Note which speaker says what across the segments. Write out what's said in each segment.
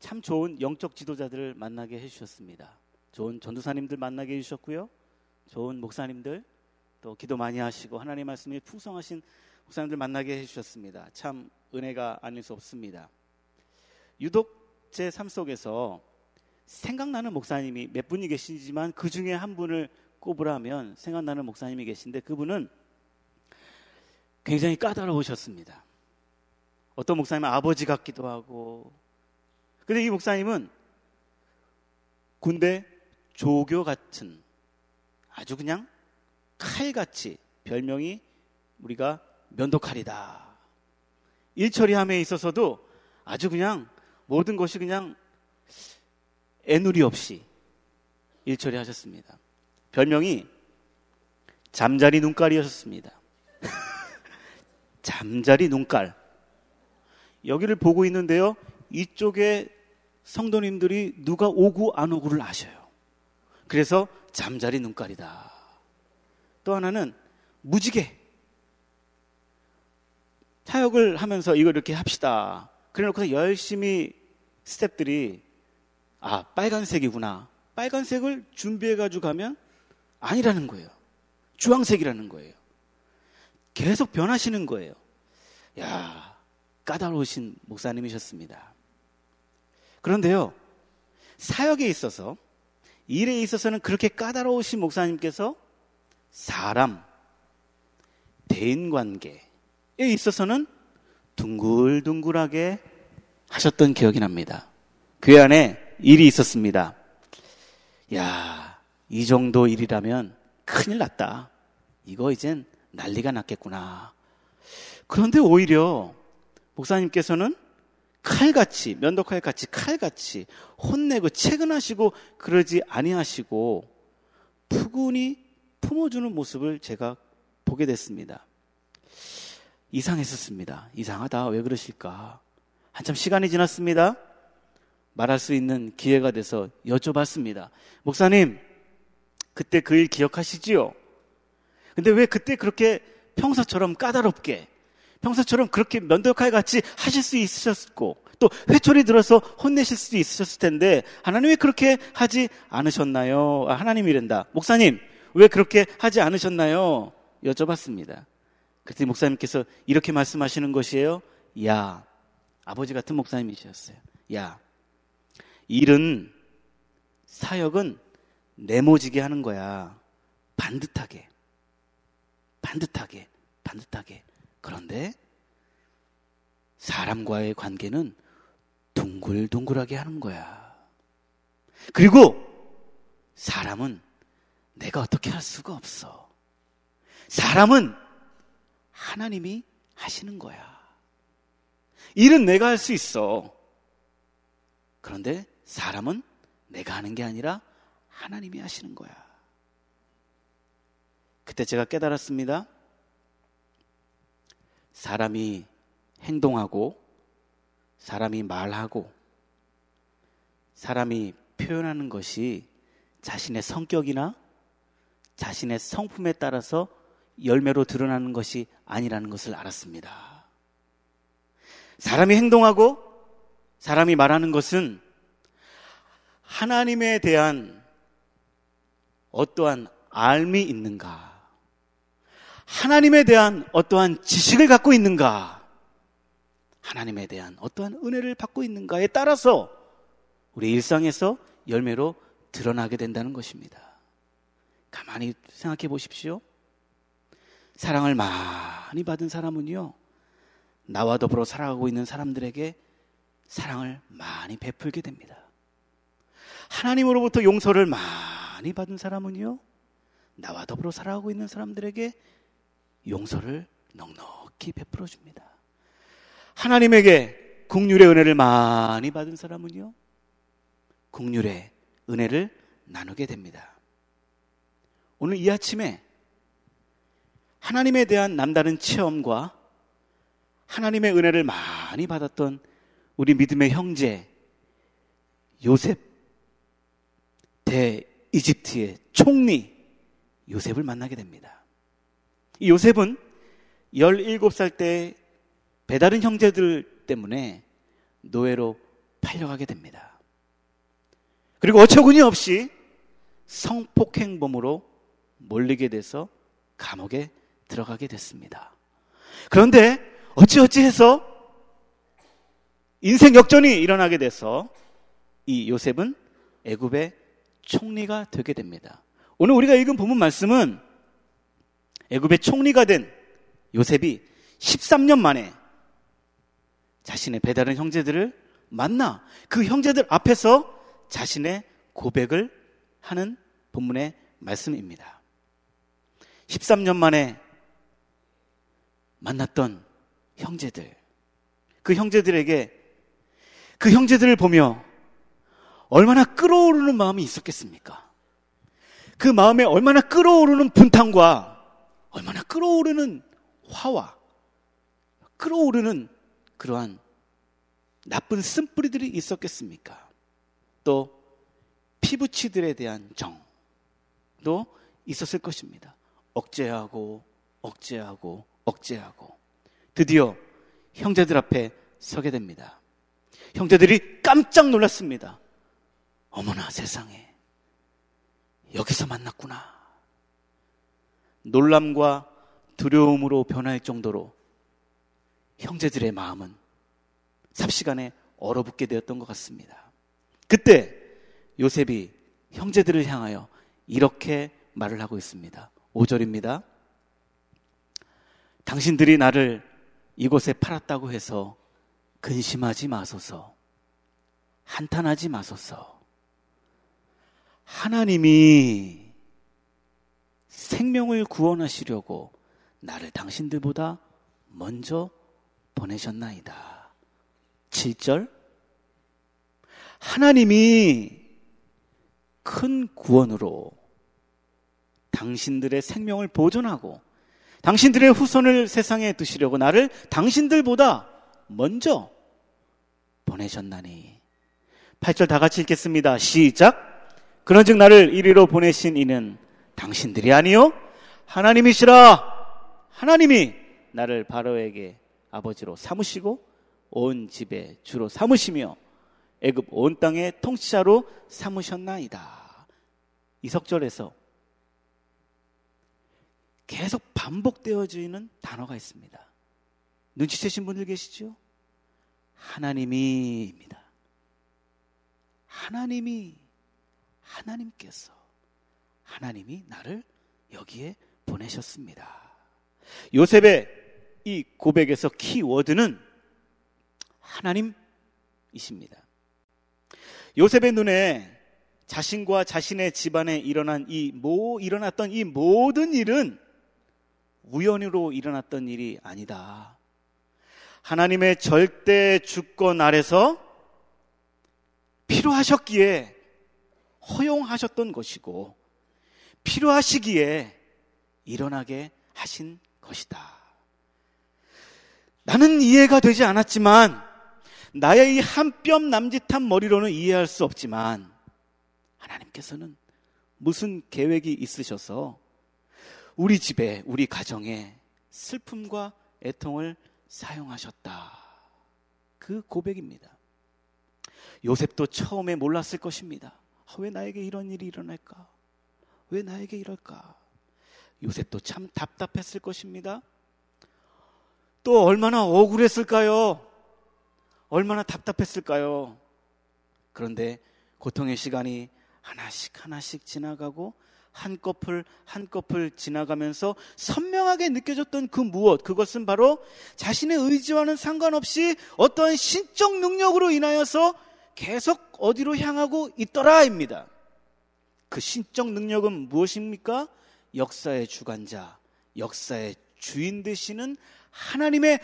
Speaker 1: 참 좋은 영적 지도자들을 만나게 해주셨습니다. 좋은 전도사님들 만나게 해주셨고요. 좋은 목사님들 또 기도 많이 하시고 하나님 말씀이 풍성하신 목사님들 만나게 해주셨습니다. 참 은혜가 아닐 수 없습니다. 유독 제 삶 속에서 생각나는 목사님이 몇 분이 계시지만 그 중에 한 분을 꼽으라면 생각나는 목사님이 계신데 그분은 굉장히 까다로우셨습니다. 어떤 목사님은 아버지 같기도 하고 근데 이 목사님은 군대 조교 같은 아주 그냥 칼같이 별명이 우리가 면도칼이다. 일 처리함에 있어서도 아주 그냥 모든 것이 그냥 애누리 없이 일 처리하셨습니다. 별명이 잠자리 눈깔이었습니다. 잠자리 눈깔. 여기를 보고 있는데요. 이쪽에 성도님들이 누가 오고 안 오고를 아셔요. 그래서 잠자리 눈깔이다. 또 하나는 무지개. 타역을 하면서 이거 이렇게 합시다. 그래 놓고 열심히 스탭들이 아, 빨간색이구나. 빨간색을 준비해 가지고 가면 아니라는 거예요. 주황색이라는 거예요. 계속 변하시는 거예요. 야, 까다로우신 목사님이셨습니다. 그런데요, 사역에 있어서, 일에 있어서는 그렇게 까다로우신 목사님께서 사람, 대인 관계에 있어서는 둥글둥글하게 하셨던 기억이 납니다. 교회 안에 일이 있었습니다. 야, 이 정도 일이라면 큰일 났다. 이거 이젠 난리가 났겠구나. 그런데 오히려 목사님께서는 칼같이 면도칼같이 칼같이 혼내고 채근하시고 그러지 아니하시고 푸근히 품어주는 모습을 제가 보게 됐습니다. 이상했었습니다. 이상하다. 왜 그러실까? 한참 시간이 지났습니다. 말할 수 있는 기회가 돼서 여쭤봤습니다. 목사님, 그때 그 일 기억하시지요? 근데 왜 그때 그렇게 평소처럼 까다롭게 평소처럼 그렇게 면도칼 같이 하실 수 있으셨고 또 회초리 들어서 혼내실 수도 있으셨을 텐데 하나님 왜 그렇게 하지 않으셨나요? 아, 하나님이란다. 목사님 왜 그렇게 하지 않으셨나요? 여쭤봤습니다. 그랬더니 목사님께서 이렇게 말씀하시는 것이에요. 야 아버지 같은 목사님이셨어요. 야 일은 사역은 내모지게 하는 거야. 반듯하게. 반듯하게. 반듯하게. 그런데 사람과의 관계는 둥글둥글하게 하는 거야. 그리고 사람은 내가 어떻게 할 수가 없어. 사람은 하나님이 하시는 거야. 일은 내가 할 수 있어. 그런데 사람은 내가 하는 게 아니라 하나님이 하시는 거야. 그때 제가 깨달았습니다. 사람이 행동하고 사람이 말하고 사람이 표현하는 것이 자신의 성격이나 자신의 성품에 따라서 열매로 드러나는 것이 아니라는 것을 알았습니다. 사람이 행동하고 사람이 말하는 것은 하나님에 대한 어떠한 알미 있는가? 하나님에 대한 어떠한 지식을 갖고 있는가? 하나님에 대한 어떠한 은혜를 받고 있는가에 따라서 우리 일상에서 열매로 드러나게 된다는 것입니다. 가만히 생각해 보십시오. 사랑을 많이 받은 사람은요, 나와 더불어 살아가고 있는 사람들에게 사랑을 많이 베풀게 됩니다. 하나님으로부터 용서를 많이 받은 사람은요, 나와 더불어 살아가고 있는 사람들에게 용서를 넉넉히 베풀어 줍니다. 하나님에게 국률의 은혜를 많이 받은 사람은요, 국률의 은혜를 나누게 됩니다. 오늘 이 아침에 하나님에 대한 남다른 체험과 하나님의 은혜를 많이 받았던 우리 믿음의 형제 요셉 대 이집트의 총리 요셉을 만나게 됩니다. 이 요셉은 17살 때 배다른 형제들 때문에 노예로 팔려가게 됩니다. 그리고 어처구니 없이 성폭행범으로 몰리게 돼서 감옥에 들어가게 됐습니다. 그런데 어찌어찌 해서 인생 역전이 일어나게 돼서 이 요셉은 애굽의 총리가 되게 됩니다. 오늘 우리가 읽은 본문 말씀은 애굽의 총리가 된 요셉이 13년 만에 자신의 배다른 형제들을 만나 그 형제들 앞에서 자신의 고백을 하는 본문의 말씀입니다. 13년 만에 만났던 형제들. 그 형제들에게 그 형제들을 보며 얼마나 끌어오르는 마음이 있었겠습니까? 그 마음에 얼마나 끌어오르는 분탕과 얼마나 끌어오르는 화와 끌어오르는 그러한 나쁜 쓴뿌리들이 있었겠습니까? 또 피부치들에 대한 정도 있었을 것입니다. 억제하고 억제하고 억제하고 드디어 형제들 앞에 서게 됩니다. 형제들이 깜짝 놀랐습니다. 어머나 세상에 여기서 만났구나. 놀람과 두려움으로 변할 정도로 형제들의 마음은 삽시간에 얼어붙게 되었던 것 같습니다. 그때 요셉이 형제들을 향하여 이렇게 말을 하고 있습니다. 5절입니다. 당신들이 나를 이곳에 팔았다고 해서 근심하지 마소서. 한탄하지 마소서. 하나님이 생명을 구원하시려고 나를 당신들보다 먼저 보내셨나이다. 7절. 하나님이 큰 구원으로 당신들의 생명을 보존하고 당신들의 후손을 세상에 두시려고 나를 당신들보다 먼저 보내셨나니. 8절 다 같이 읽겠습니다. 시작. 그런즉 나를 이리로 보내신 이는 당신들이 아니요 하나님이시라. 하나님이 나를 바로에게 아버지로 삼으시고 온 집에 주로 삼으시며 애굽 온 땅의 통치자로 삼으셨나이다. 이석절에서 계속 반복되어지는 단어가 있습니다. 눈치채신 분들 계시죠? 하나님이입니다. 하나님이 하나님께서 하나님이 나를 여기에 보내셨습니다. 요셉의 이 고백에서 키워드는 하나님이십니다. 요셉의 눈에 자신과 자신의 집안에 일어난 이 모, 일어났던 이 모든 일은 우연으로 일어났던 일이 아니다. 하나님의 절대 주권 아래서 필요하셨기에 허용하셨던 것이고 필요하시기에 일어나게 하신 것이다. 나는 이해가 되지 않았지만 나의 이 한 뼘 남짓한 머리로는 이해할 수 없지만 하나님께서는 무슨 계획이 있으셔서 우리 집에 우리 가정에 슬픔과 애통을 사용하셨다. 그 고백입니다. 요셉도 처음에 몰랐을 것입니다. 아, 왜 나에게 이런 일이 일어날까? 왜 나에게 이럴까? 요셉도 참 답답했을 것입니다. 또 얼마나 억울했을까요? 얼마나 답답했을까요? 그런데 고통의 시간이 하나씩 하나씩 지나가고 한꺼풀 한꺼풀 지나가면서 선명하게 느껴졌던 그 무엇 그것은 바로 자신의 의지와는 상관없이 어떠한 신적 능력으로 인하여서 계속 어디로 향하고 있더라입니다. 그 신적 능력은 무엇입니까? 역사의 주관자, 역사의 주인 되시는 하나님의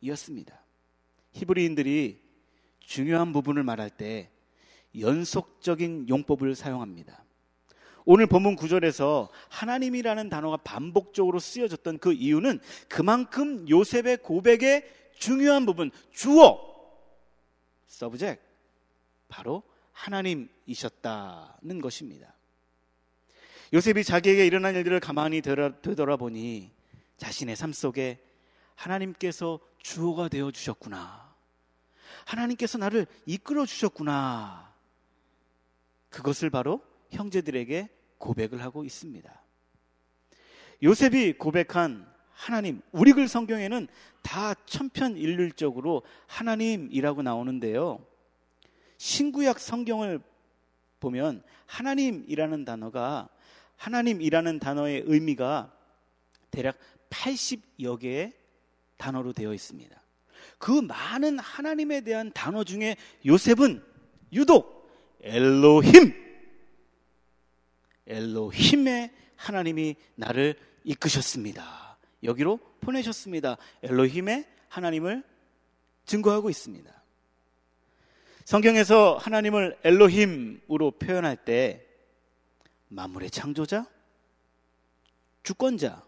Speaker 1: 능력이었습니다. 히브리인들이 중요한 부분을 말할 때 연속적인 용법을 사용합니다. 오늘 본문 구절에서 하나님이라는 단어가 반복적으로 쓰여졌던 그 이유는 그만큼 요셉의 고백의 중요한 부분, 주어, 서브젝, 바로 하나님이셨다는 것입니다. 요셉이 자기에게 일어난 일들을 가만히 되돌아보니 자신의 삶 속에 하나님께서 주어가 되어 주셨구나. 하나님께서 나를 이끌어 주셨구나. 그것을 바로 형제들에게 고백을 하고 있습니다. 요셉이 고백한 하나님, 우리 글 성경에는 다 천편일률적으로 하나님이라고 나오는데요. 신구약 성경을 보면 하나님이라는 단어가 하나님이라는 단어의 의미가 대략 80여 개의 단어로 되어 있습니다. 그 많은 하나님에 대한 단어 중에 요셉은 유독 엘로힘, 엘로힘의 하나님이 나를 이끄셨습니다. 여기로 보내셨습니다. 엘로힘의 하나님을 증거하고 있습니다. 성경에서 하나님을 엘로힘으로 표현할 때 만물의 창조자, 주권자,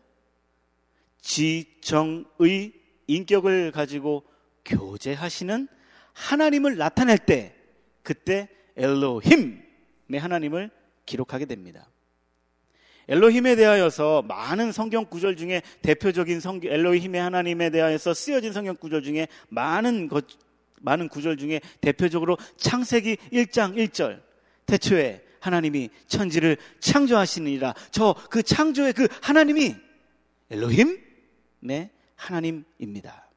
Speaker 1: 지정의 인격을 가지고 교제하시는 하나님을 나타낼 때 그때 엘로힘의 하나님을 기록하게 됩니다. 엘로힘에 대하여서 많은 성경 구절 중에 대표적인 성경 엘로힘의 하나님에 대하여서 쓰여진 성경 구절 중에 많은 것 많은 구절 중에 대표적으로 창세기 1장 1절 태초에 하나님이 천지를 창조하시니라 저 그 창조의 그 하나님이 엘로힘의 하나님입니다.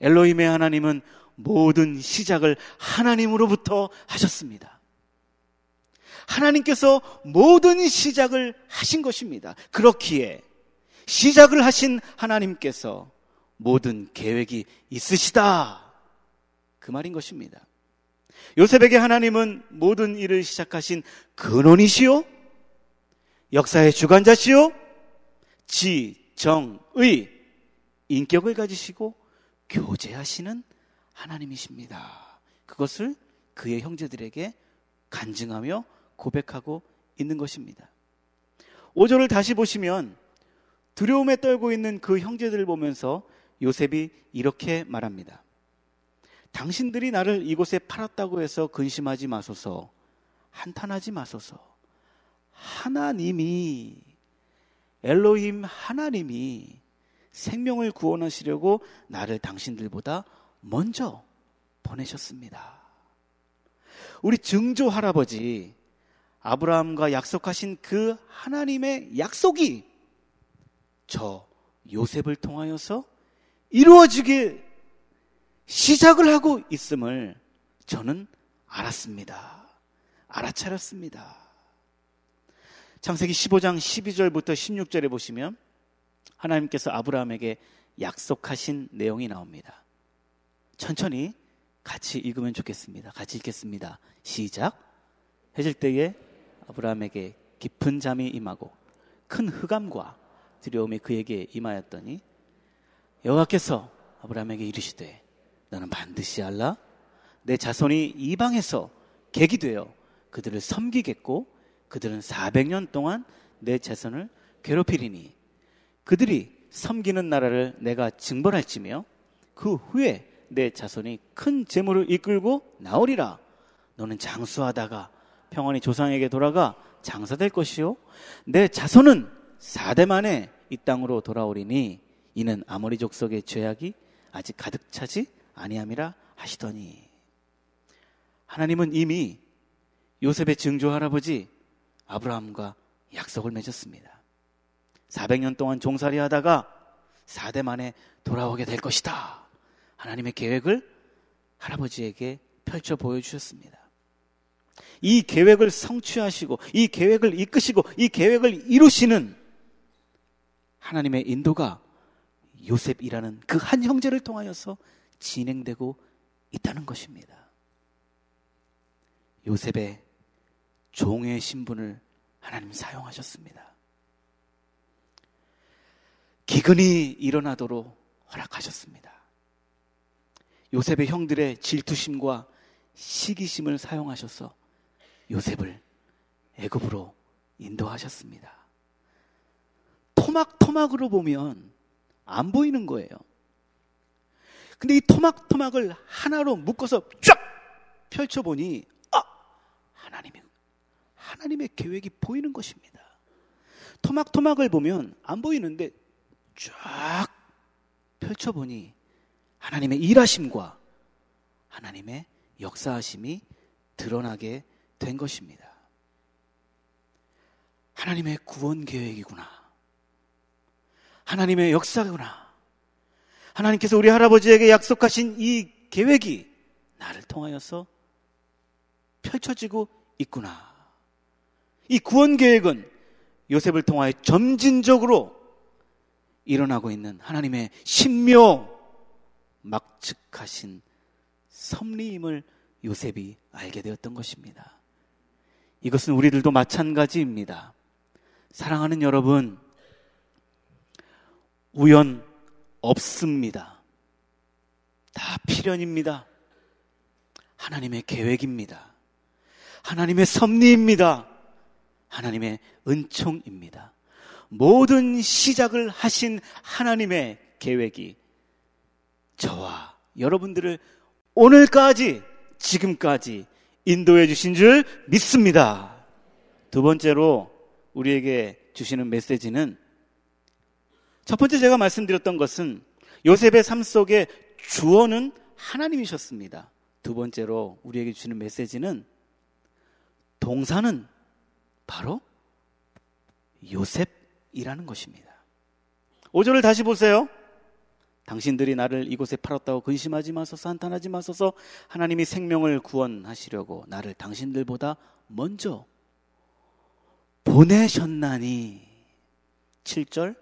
Speaker 1: 엘로힘의 하나님은 모든 시작을 하나님으로부터 하셨습니다. 하나님께서 모든 시작을 하신 것입니다. 그렇기에 시작을 하신 하나님께서 모든 계획이 있으시다. 그 말인 것입니다. 요셉에게 하나님은 모든 일을 시작하신 근원이시요, 역사의 주관자시요, 지, 정, 의, 인격을 가지시고 교제하시는 하나님이십니다. 그것을 그의 형제들에게 간증하며 고백하고 있는 것입니다. 5절을 다시 보시면 두려움에 떨고 있는 그 형제들을 보면서 요셉이 이렇게 말합니다. 당신들이 나를 이곳에 팔았다고 해서 근심하지 마소서. 한탄하지 마소서. 하나님이, 엘로힘 하나님이 생명을 구원하시려고 나를 당신들보다 먼저 보내셨습니다. 우리 증조 할아버지 아브라함과 약속하신 그 하나님의 약속이 저 요셉을 통하여서 이루어지게 시작을 하고 있음을 저는 알았습니다. 알아차렸습니다. 창세기 15장 12절부터 16절에 보시면 하나님께서 아브라함에게 약속하신 내용이 나옵니다. 천천히 같이 읽으면 좋겠습니다. 같이 읽겠습니다. 시작. 해질 때에 아브라함에게 깊은 잠이 임하고 큰 흑암과 두려움이 그에게 임하였더니 여호와께서 아브라함에게 이르시되 너는 반드시 알라? 내 자손이 이방에서 객이 되어 그들을 섬기겠고 그들은 400년 동안 내 자손을 괴롭히리니 그들이 섬기는 나라를 내가 증벌할지며 그 후에 내 자손이 큰 재물을 이끌고 나오리라. 너는 장수하다가 평안히 조상에게 돌아가 장사될 것이요. 내 자손은 4대 만에 이 땅으로 돌아오리니 이는 아모리 족속의 죄악이 아직 가득 차지 아니함이라 하시더니 하나님은 이미 요셉의 증조 할아버지 아브라함과 약속을 맺었습니다. 400년 동안 종살이 하다가 4대 만에 돌아오게 될 것이다. 하나님의 계획을 할아버지에게 펼쳐 보여주셨습니다. 이 계획을 성취하시고, 이 계획을 이끄시고, 이 계획을 이루시는 하나님의 인도가 요셉이라는 그 한 형제를 통하여서 진행되고 있다는 것입니다. 요셉의 종의 신분을 하나님 사용하셨습니다. 기근이 일어나도록 허락하셨습니다. 요셉의 형들의 질투심과 시기심을 사용하셔서 요셉을 애굽으로 인도하셨습니다. 토막토막으로 보면 안 보이는 거예요. 근데 이 토막토막을 하나로 묶어서 쫙 펼쳐보니, 아! 하나님의, 하나님의 계획이 보이는 것입니다. 토막토막을 보면 안 보이는데 쫙 펼쳐보니 하나님의 일하심과 하나님의 역사하심이 드러나게 된 것입니다. 하나님의 구원 계획이구나. 하나님의 역사구나. 하나님께서 우리 할아버지에게 약속하신 이 계획이 나를 통하여서 펼쳐지고 있구나. 이 구원 계획은 요셉을 통하여 점진적으로 일어나고 있는 하나님의 신묘 막측하신 섭리임을 요셉이 알게 되었던 것입니다. 이것은 우리들도 마찬가지입니다. 사랑하는 여러분, 우연 없습니다. 다 필연입니다. 하나님의 계획입니다. 하나님의 섭리입니다. 하나님의 은총입니다. 모든 시작을 하신 하나님의 계획이 저와 여러분들을 오늘까지, 지금까지 인도해 주신 줄 믿습니다. 두 번째로 우리에게 주시는 메시지는 첫 번째 제가 말씀드렸던 것은 요셉의 삶 속에 주어는 하나님이셨습니다. 두 번째로 우리에게 주시는 메시지는 동사는 바로 요셉이라는 것입니다. 5절을 다시 보세요. 당신들이 나를 이곳에 팔았다고 근심하지 마소서 한탄하지 마소서 하나님이 생명을 구원하시려고 나를 당신들보다 먼저 보내셨나니 7절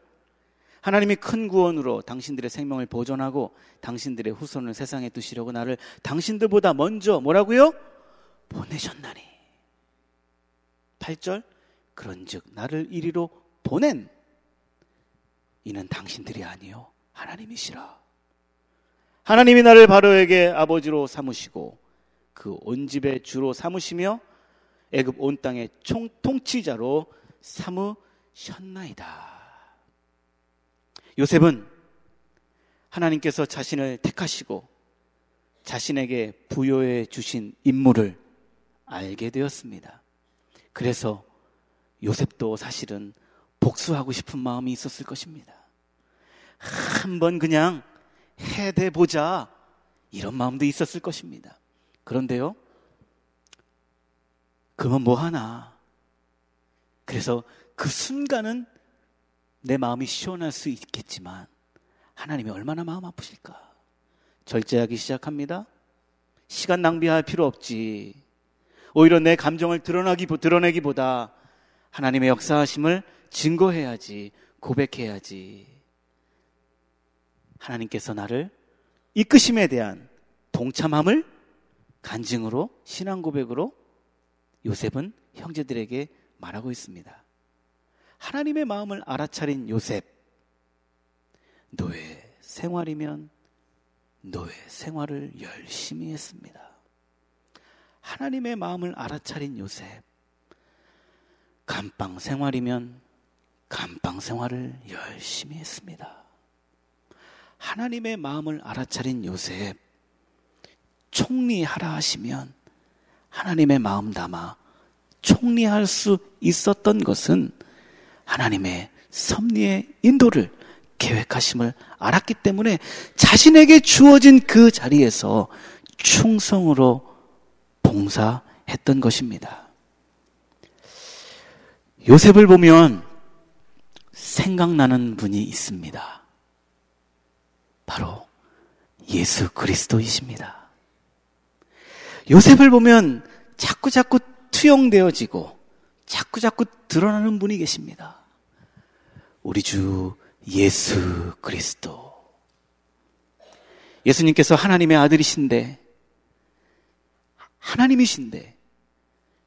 Speaker 1: 하나님이 큰 구원으로 당신들의 생명을 보존하고 당신들의 후손을 세상에 두시려고 나를 당신들보다 먼저 뭐라고요? 보내셨나니 8절 그런즉 나를 이리로 보낸 이는 당신들이 아니요 하나님이시라. 하나님이 나를 바로에게 아버지로 삼으시고 그 온 집의 주로 삼으시며 애굽 온 땅의 총 통치자로 삼으셨나이다. 요셉은 하나님께서 자신을 택하시고 자신에게 부여해 주신 임무를 알게 되었습니다. 그래서 요셉도 사실은 복수하고 싶은 마음이 있었을 것입니다. 한번 그냥 해대 보자. 이런 마음도 있었을 것입니다. 그런데요, 그러면 뭐 하나. 그래서 그 순간은 내 마음이 시원할 수 있겠지만, 하나님이 얼마나 마음 아프실까? 절제하기 시작합니다. 시간 낭비할 필요 없지. 오히려 내 감정을 드러나기, 드러내기보다 하나님의 역사하심을 증거해야지, 고백해야지. 하나님께서 나를 이끄심에 대한 동참함을 간증으로 신앙 고백으로 요셉은 형제들에게 말하고 있습니다. 하나님의 마음을 알아차린 요셉. 노예 생활이면 노예 생활을 열심히 했습니다. 하나님의 마음을 알아차린 요셉. 감방 생활이면 감방 생활을 열심히 했습니다. 하나님의 마음을 알아차린 요셉, 총리하라 하시면 하나님의 마음 담아 총리할 수 있었던 것은 하나님의 섭리의 인도를 계획하심을 알았기 때문에 자신에게 주어진 그 자리에서 충성으로 봉사했던 것입니다. 요셉을 보면 생각나는 분이 있습니다. 바로 예수 그리스도이십니다. 요셉을 보면 자꾸 자꾸 투영되어지고 자꾸 자꾸 드러나는 분이 계십니다. 우리 주 예수 그리스도. 예수님께서 하나님의 아들이신데, 하나님이신데,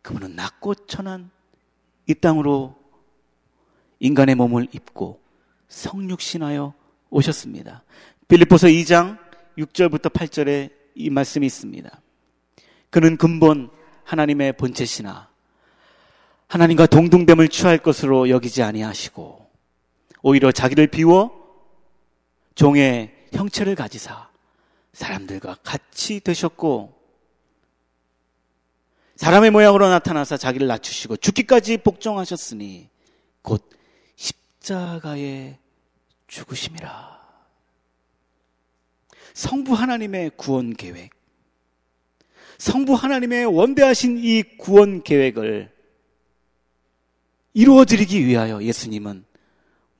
Speaker 1: 그분은 낮고 천한 이 땅으로 인간의 몸을 입고 성육신하여 오셨습니다. 빌립보서 2장 6절부터 8절에 이 말씀이 있습니다. 그는 근본 하나님의 본체시나 하나님과 동등됨을 취할 것으로 여기지 아니하시고 오히려 자기를 비워 종의 형체를 가지사 사람들과 같이 되셨고 사람의 모양으로 나타나사 자기를 낮추시고 죽기까지 복종하셨으니 곧 십자가에 죽으심이라. 성부 하나님의 구원 계획. 성부 하나님의 원대하신 이 구원 계획을 이루어드리기 위하여 예수님은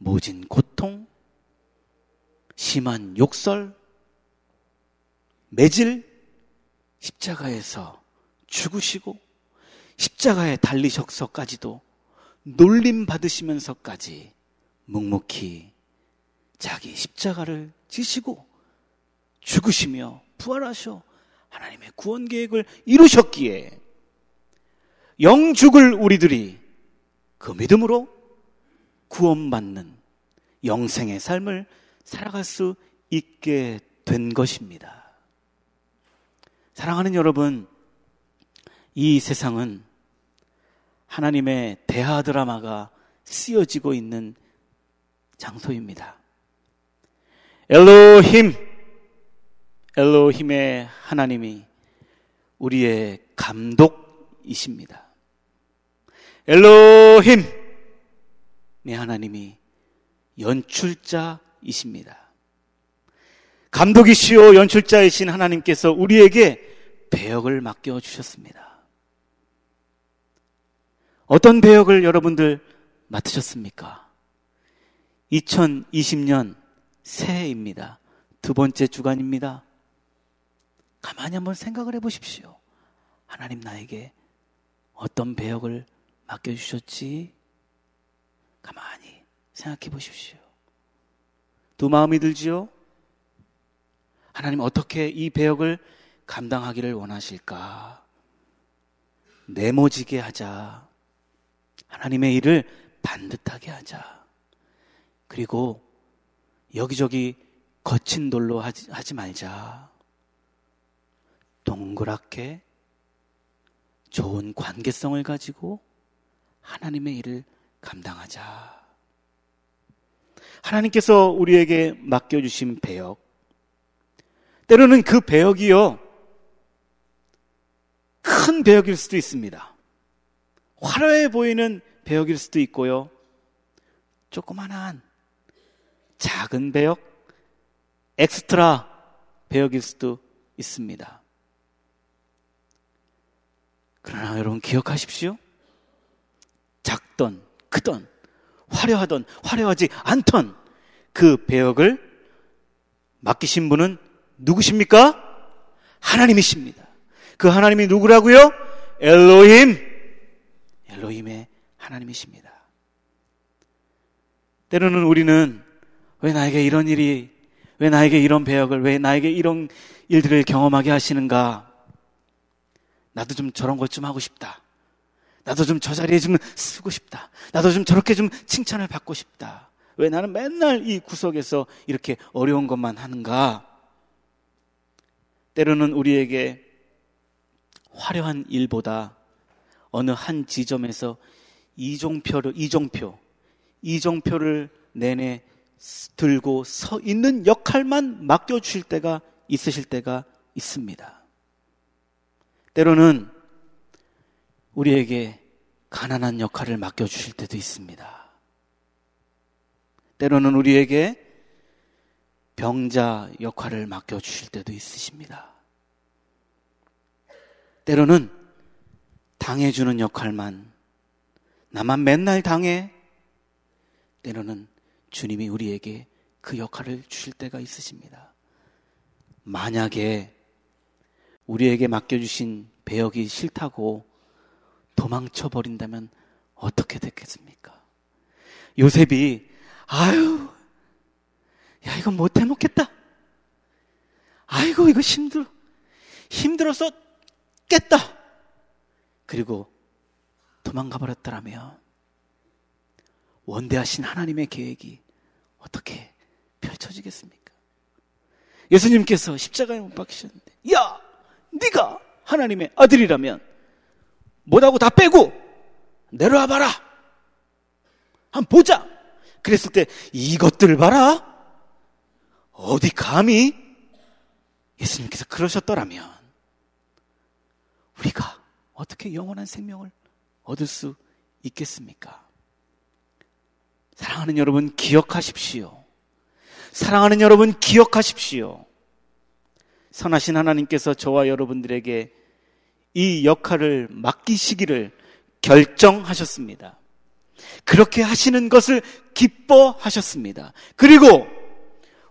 Speaker 1: 모진 고통, 심한 욕설, 매질, 십자가에서 죽으시고 십자가에 달리셔서까지도 놀림 받으시면서까지 묵묵히 자기 십자가를 지시고 죽으시며 부활하셔 하나님의 구원 계획을 이루셨기에 영죽을 우리들이 그 믿음으로 구원받는 영생의 삶을 살아갈 수 있게 된 것입니다. 사랑하는 여러분, 이 세상은 하나님의 대하 드라마가 쓰여지고 있는 장소입니다. 엘로힘, 엘로힘의 하나님이 우리의 감독이십니다. 엘로힘, 내 하나님이 연출자이십니다. 감독이시오 연출자이신 하나님께서 우리에게 배역을 맡겨 주셨습니다. 어떤 배역을 여러분들 맡으셨습니까? 2020년 새해입니다. 두 번째 주간입니다. 가만히 한번 생각을 해 보십시오. 하나님 나에게 어떤 배역을 맡겨주셨지? 가만히 생각해 보십시오. 두 마음이 들지요? 하나님 어떻게 이 배역을 감당하기를 원하실까? 네모지게 하자. 하나님의 일을 반듯하게 하자. 그리고 여기저기 거친 돌로 하지, 하지 말자. 동그랗게 좋은 관계성을 가지고 하나님의 일을 감당하자. 하나님께서 우리에게 맡겨주신 배역. 때로는 그 배역이요. 큰 배역일 수도 있습니다. 화려해 보이는 배역일 수도 있고요. 조그만한 작은 배역, 엑스트라 배역일 수도 있습니다. 그러나 여러분 기억하십시오. 작던, 크던, 화려하던, 화려하지 않던 그 배역을 맡기신 분은 누구십니까? 하나님이십니다. 그 하나님이 누구라고요? 엘로힘. 엘로힘의 하나님이십니다. 때로는 우리는 왜 나에게 이런 일이, 왜 나에게 이런 배역을, 왜 나에게 이런 일들을 경험하게 하시는가? 나도 좀 저런 것 좀 하고 싶다. 나도 좀 저 자리에 좀 쓰고 싶다. 나도 좀 저렇게 좀 칭찬을 받고 싶다. 왜 나는 맨날 이 구석에서 이렇게 어려운 것만 하는가? 때로는 우리에게 화려한 일보다 어느 한 지점에서 이종표를, 이종표, 이종표를 내내 들고 서 있는 역할만 맡겨주실 때가 있으실 때가 있습니다. 때로는 우리에게 가난한 역할을 맡겨주실 때도 있습니다. 때로는 우리에게 병자 역할을 맡겨주실 때도 있으십니다. 때로는 당해주는 역할만, 나만 맨날 당해. 때로는 주님이 우리에게 그 역할을 주실 때가 있으십니다. 만약에 우리에게 맡겨주신 배역이 싫다고 도망쳐 버린다면 어떻게 됐겠습니까? 요셉이 아유 야 이거 못 해 먹겠다. 아이고 이거 힘들어 힘들어서 깼다. 그리고 도망가 버렸더라면 원대하신 하나님의 계획이 어떻게 펼쳐지겠습니까? 예수님께서 십자가에 못 박히셨는데 야 네가 하나님의 아들이라면 뭐라고 다 빼고 내려와 봐라. 한번 보자. 그랬을 때 이것들 봐라. 어디 감히 예수님께서 그러셨더라면 우리가 어떻게 영원한 생명을 얻을 수 있겠습니까? 사랑하는 여러분 기억하십시오. 사랑하는 여러분 기억하십시오. 선하신 하나님께서 저와 여러분들에게 이 역할을 맡기시기를 결정하셨습니다. 그렇게 하시는 것을 기뻐하셨습니다. 그리고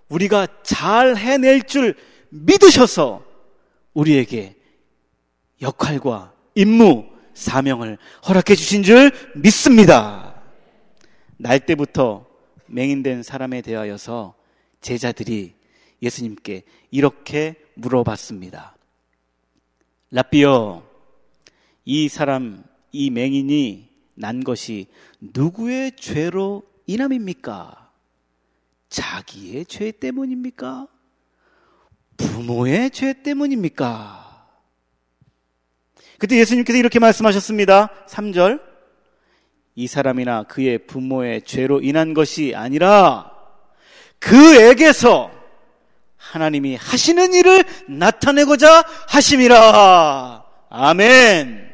Speaker 1: 우리가 잘 해낼 줄 믿으셔서 우리에게 역할과 임무, 사명을 허락해 주신 줄 믿습니다. 날 때부터 맹인된 사람에 대하여서 제자들이 예수님께 이렇게 물어봤습니다. 라비어, 이 사람, 이 맹인이 난 것이 누구의 죄로 인함입니까? 자기의 죄 때문입니까? 부모의 죄 때문입니까? 그때 예수님께서 이렇게 말씀하셨습니다. 3절. 이 사람이나 그의 부모의 죄로 인한 것이 아니라 그에게서 하나님이 하시는 일을 나타내고자 하심이라. 아멘.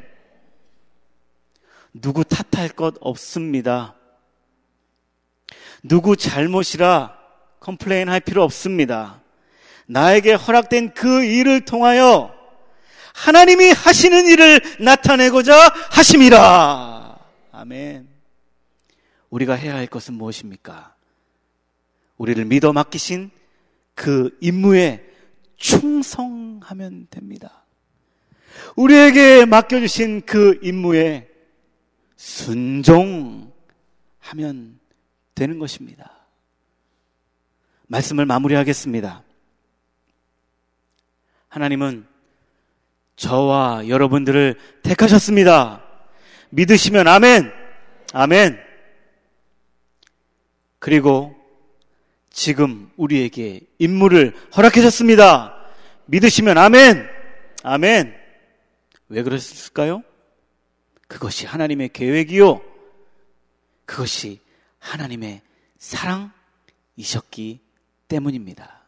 Speaker 1: 누구 탓할 것 없습니다. 누구 잘못이라 complain 할 필요 없습니다. 나에게 허락된 그 일을 통하여 하나님이 하시는 일을 나타내고자 하심이라. 아멘. 우리가 해야 할 것은 무엇입니까? 우리를 믿어 맡기신 그 임무에 충성하면 됩니다. 우리에게 맡겨주신 그 임무에 순종하면 되는 것입니다. 말씀을 마무리하겠습니다. 하나님은 저와 여러분들을 택하셨습니다. 믿으시면 아멘, 아멘. 그리고 지금 우리에게 임무를 허락하셨습니다. 믿으시면 아멘, 아멘. 왜 그랬을까요? 그것이 하나님의 계획이요. 그것이 하나님의 사랑이셨기 때문입니다.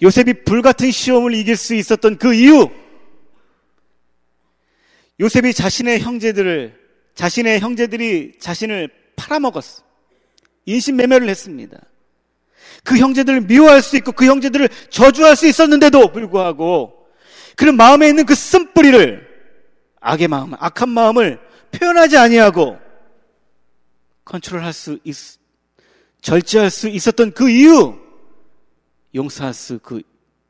Speaker 1: 요셉이 불같은 시험을 이길 수 있었던 그 이유, 요셉이 자신의 형제들을, 자신의 형제들이 자신을 팔아먹었어. 인신 매매를 했습니다. 그 형제들을 미워할 수 있고 그 형제들을 저주할 수 있었는데도 불구하고 그런 마음에 있는 그 쓴뿌리를 악의 마음, 악한 마음을 표현하지 아니하고 컨트롤할 수 있, 절제할 수 있었던 그 이유, 용서할 수, 그,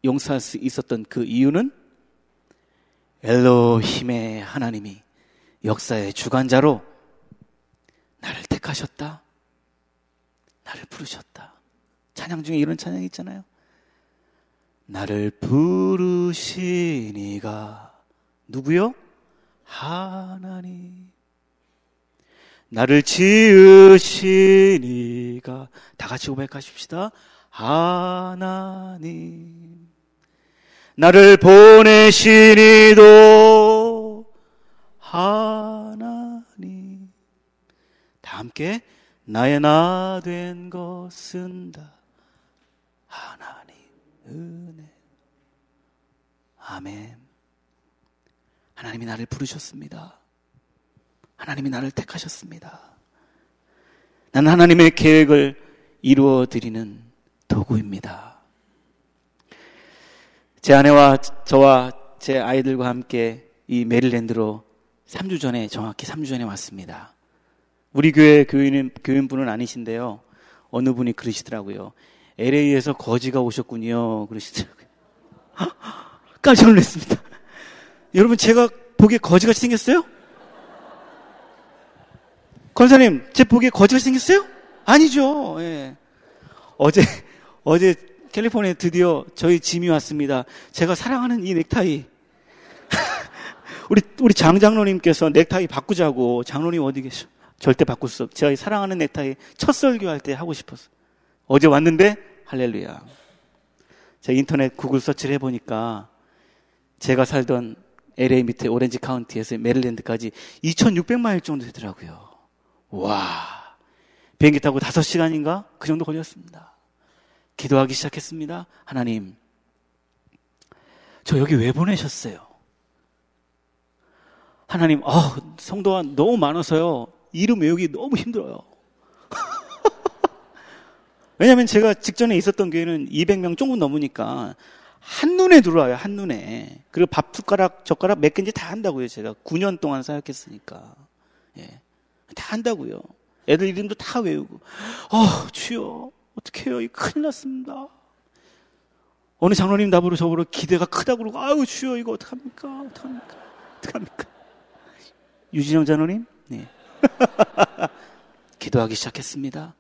Speaker 1: 용서할 수 있었던 그 이유는 엘로힘의 하나님이 역사의 주관자로 나를 택하셨다. 나를 부르셨다. 찬양 중에 이런 찬양이 있잖아요. 나를 부르시니가 누구요? 하나님. 나를 지으시니가 다 같이 고백하십시다. 하나님. 나를 보내시니도 하나님. 다 함께 나의 나 된 것은 다 하나님 은혜. 아멘. 하나님이 나를 부르셨습니다. 하나님이 나를 택하셨습니다. 난 하나님의 계획을 이루어 드리는 도구입니다. 제 아내와 저와 제 아이들과 함께 이 메릴랜드로 3주 전에 정확히 3주 전에 왔습니다. 우리 교회 교인 교인분은 아니신데요. 어느 분이 그러시더라고요. LA에서 거지가 오셨군요. 그러시더라고요. 깜짝 놀랐습니다. 여러분 제가 보기에 거지같이 생겼어요? 권사님, 제 보기에 거지같이 생겼어요? 아니죠. 예. 어제 어제 캘리포니아에 드디어 저희 짐이 왔습니다. 제가 사랑하는 이 넥타이. 우리 우리 장 장로님께서 넥타이 바꾸자고 장로님 어디 계셔? 절대 바꿀 수 없. 제가 사랑하는 넥타이 첫 설교할 때 하고 싶었어. 어제 왔는데 할렐루야. 제가 인터넷 구글 서치를 해보니까 제가 살던 LA 밑에 오렌지 카운티에서 메릴랜드까지 2,600마일 정도 되더라고요. 와. 비행기 타고 5시간인가? 그 정도 걸렸습니다. 기도하기 시작했습니다. 하나님, 저 여기 왜 보내셨어요? 하나님, 아, 성도가 너무 많아서요. 이름 외우기 너무 힘들어요. 왜냐면 제가 직전에 있었던 교회는 200명 조금 넘으니까 한눈에 들어와요, 한눈에. 그리고 밥 숟가락, 젓가락 몇 개인지 다 한다고요, 제가. 9년 동안 사역했으니까. 예. 다 한다고요. 애들 이름도 다 외우고. 어, 주여, 어떡해요. 이 큰일 났습니다. 어느 장로님 답으로 저보러 기대가 크다고 그러고, 아유, 주여, 이거 어떡합니까? 어떡합니까? 어떡합니까? 유진영 장로님? 네. 기도하기 시작했습니다.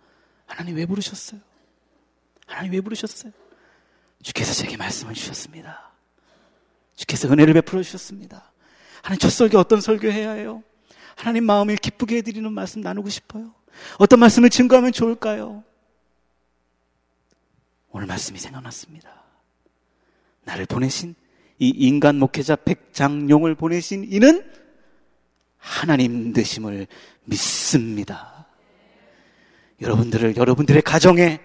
Speaker 1: 하나님 왜 부르셨어요? 하나님 왜 부르셨어요? 주께서 제게 말씀을 주셨습니다. 주께서 은혜를 베풀어 주셨습니다. 하나님 첫 설교 어떤 설교 해야 해요? 하나님 마음을 기쁘게 해드리는 말씀 나누고 싶어요. 어떤 말씀을 증거하면 좋을까요? 오늘 말씀이 생각났습니다. 나를 보내신 이 인간 목회자 백장용을 보내신 이는 하나님 되심을 믿습니다. 여러분들을 여러분들의 가정에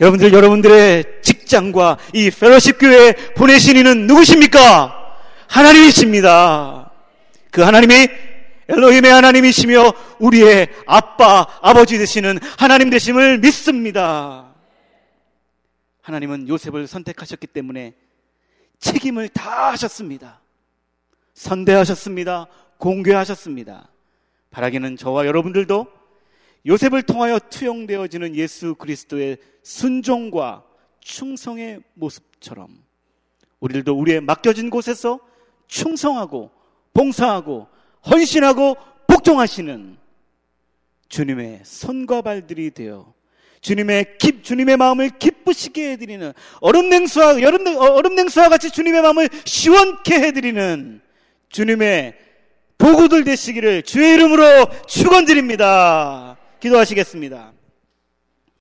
Speaker 1: 여러분들 여러분들의 직장과 이 펠로십 교회에 보내신 이는 누구십니까? 하나님이십니다. 그 하나님이 엘로힘의 하나님이시며 우리의 아빠, 아버지 되시는 하나님 되심을 믿습니다. 하나님은 요셉을 선택하셨기 때문에 책임을 다 하셨습니다. 선대하셨습니다. 공개하셨습니다. 바라기는 저와 여러분들도 요셉을 통하여 투영되어지는 예수 그리스도의 순종과 충성의 모습처럼 우리들도 우리의 맡겨진 곳에서 충성하고 봉사하고 헌신하고 복종하시는 주님의 손과 발들이 되어 주님의 기, 주님의 마음을 기쁘시게 해드리는 얼음 냉수와 얼음 냉수와 같이 주님의 마음을 시원케 해드리는 주님의 도구들 되시기를 주의 이름으로 축원드립니다. 기도하시겠습니다.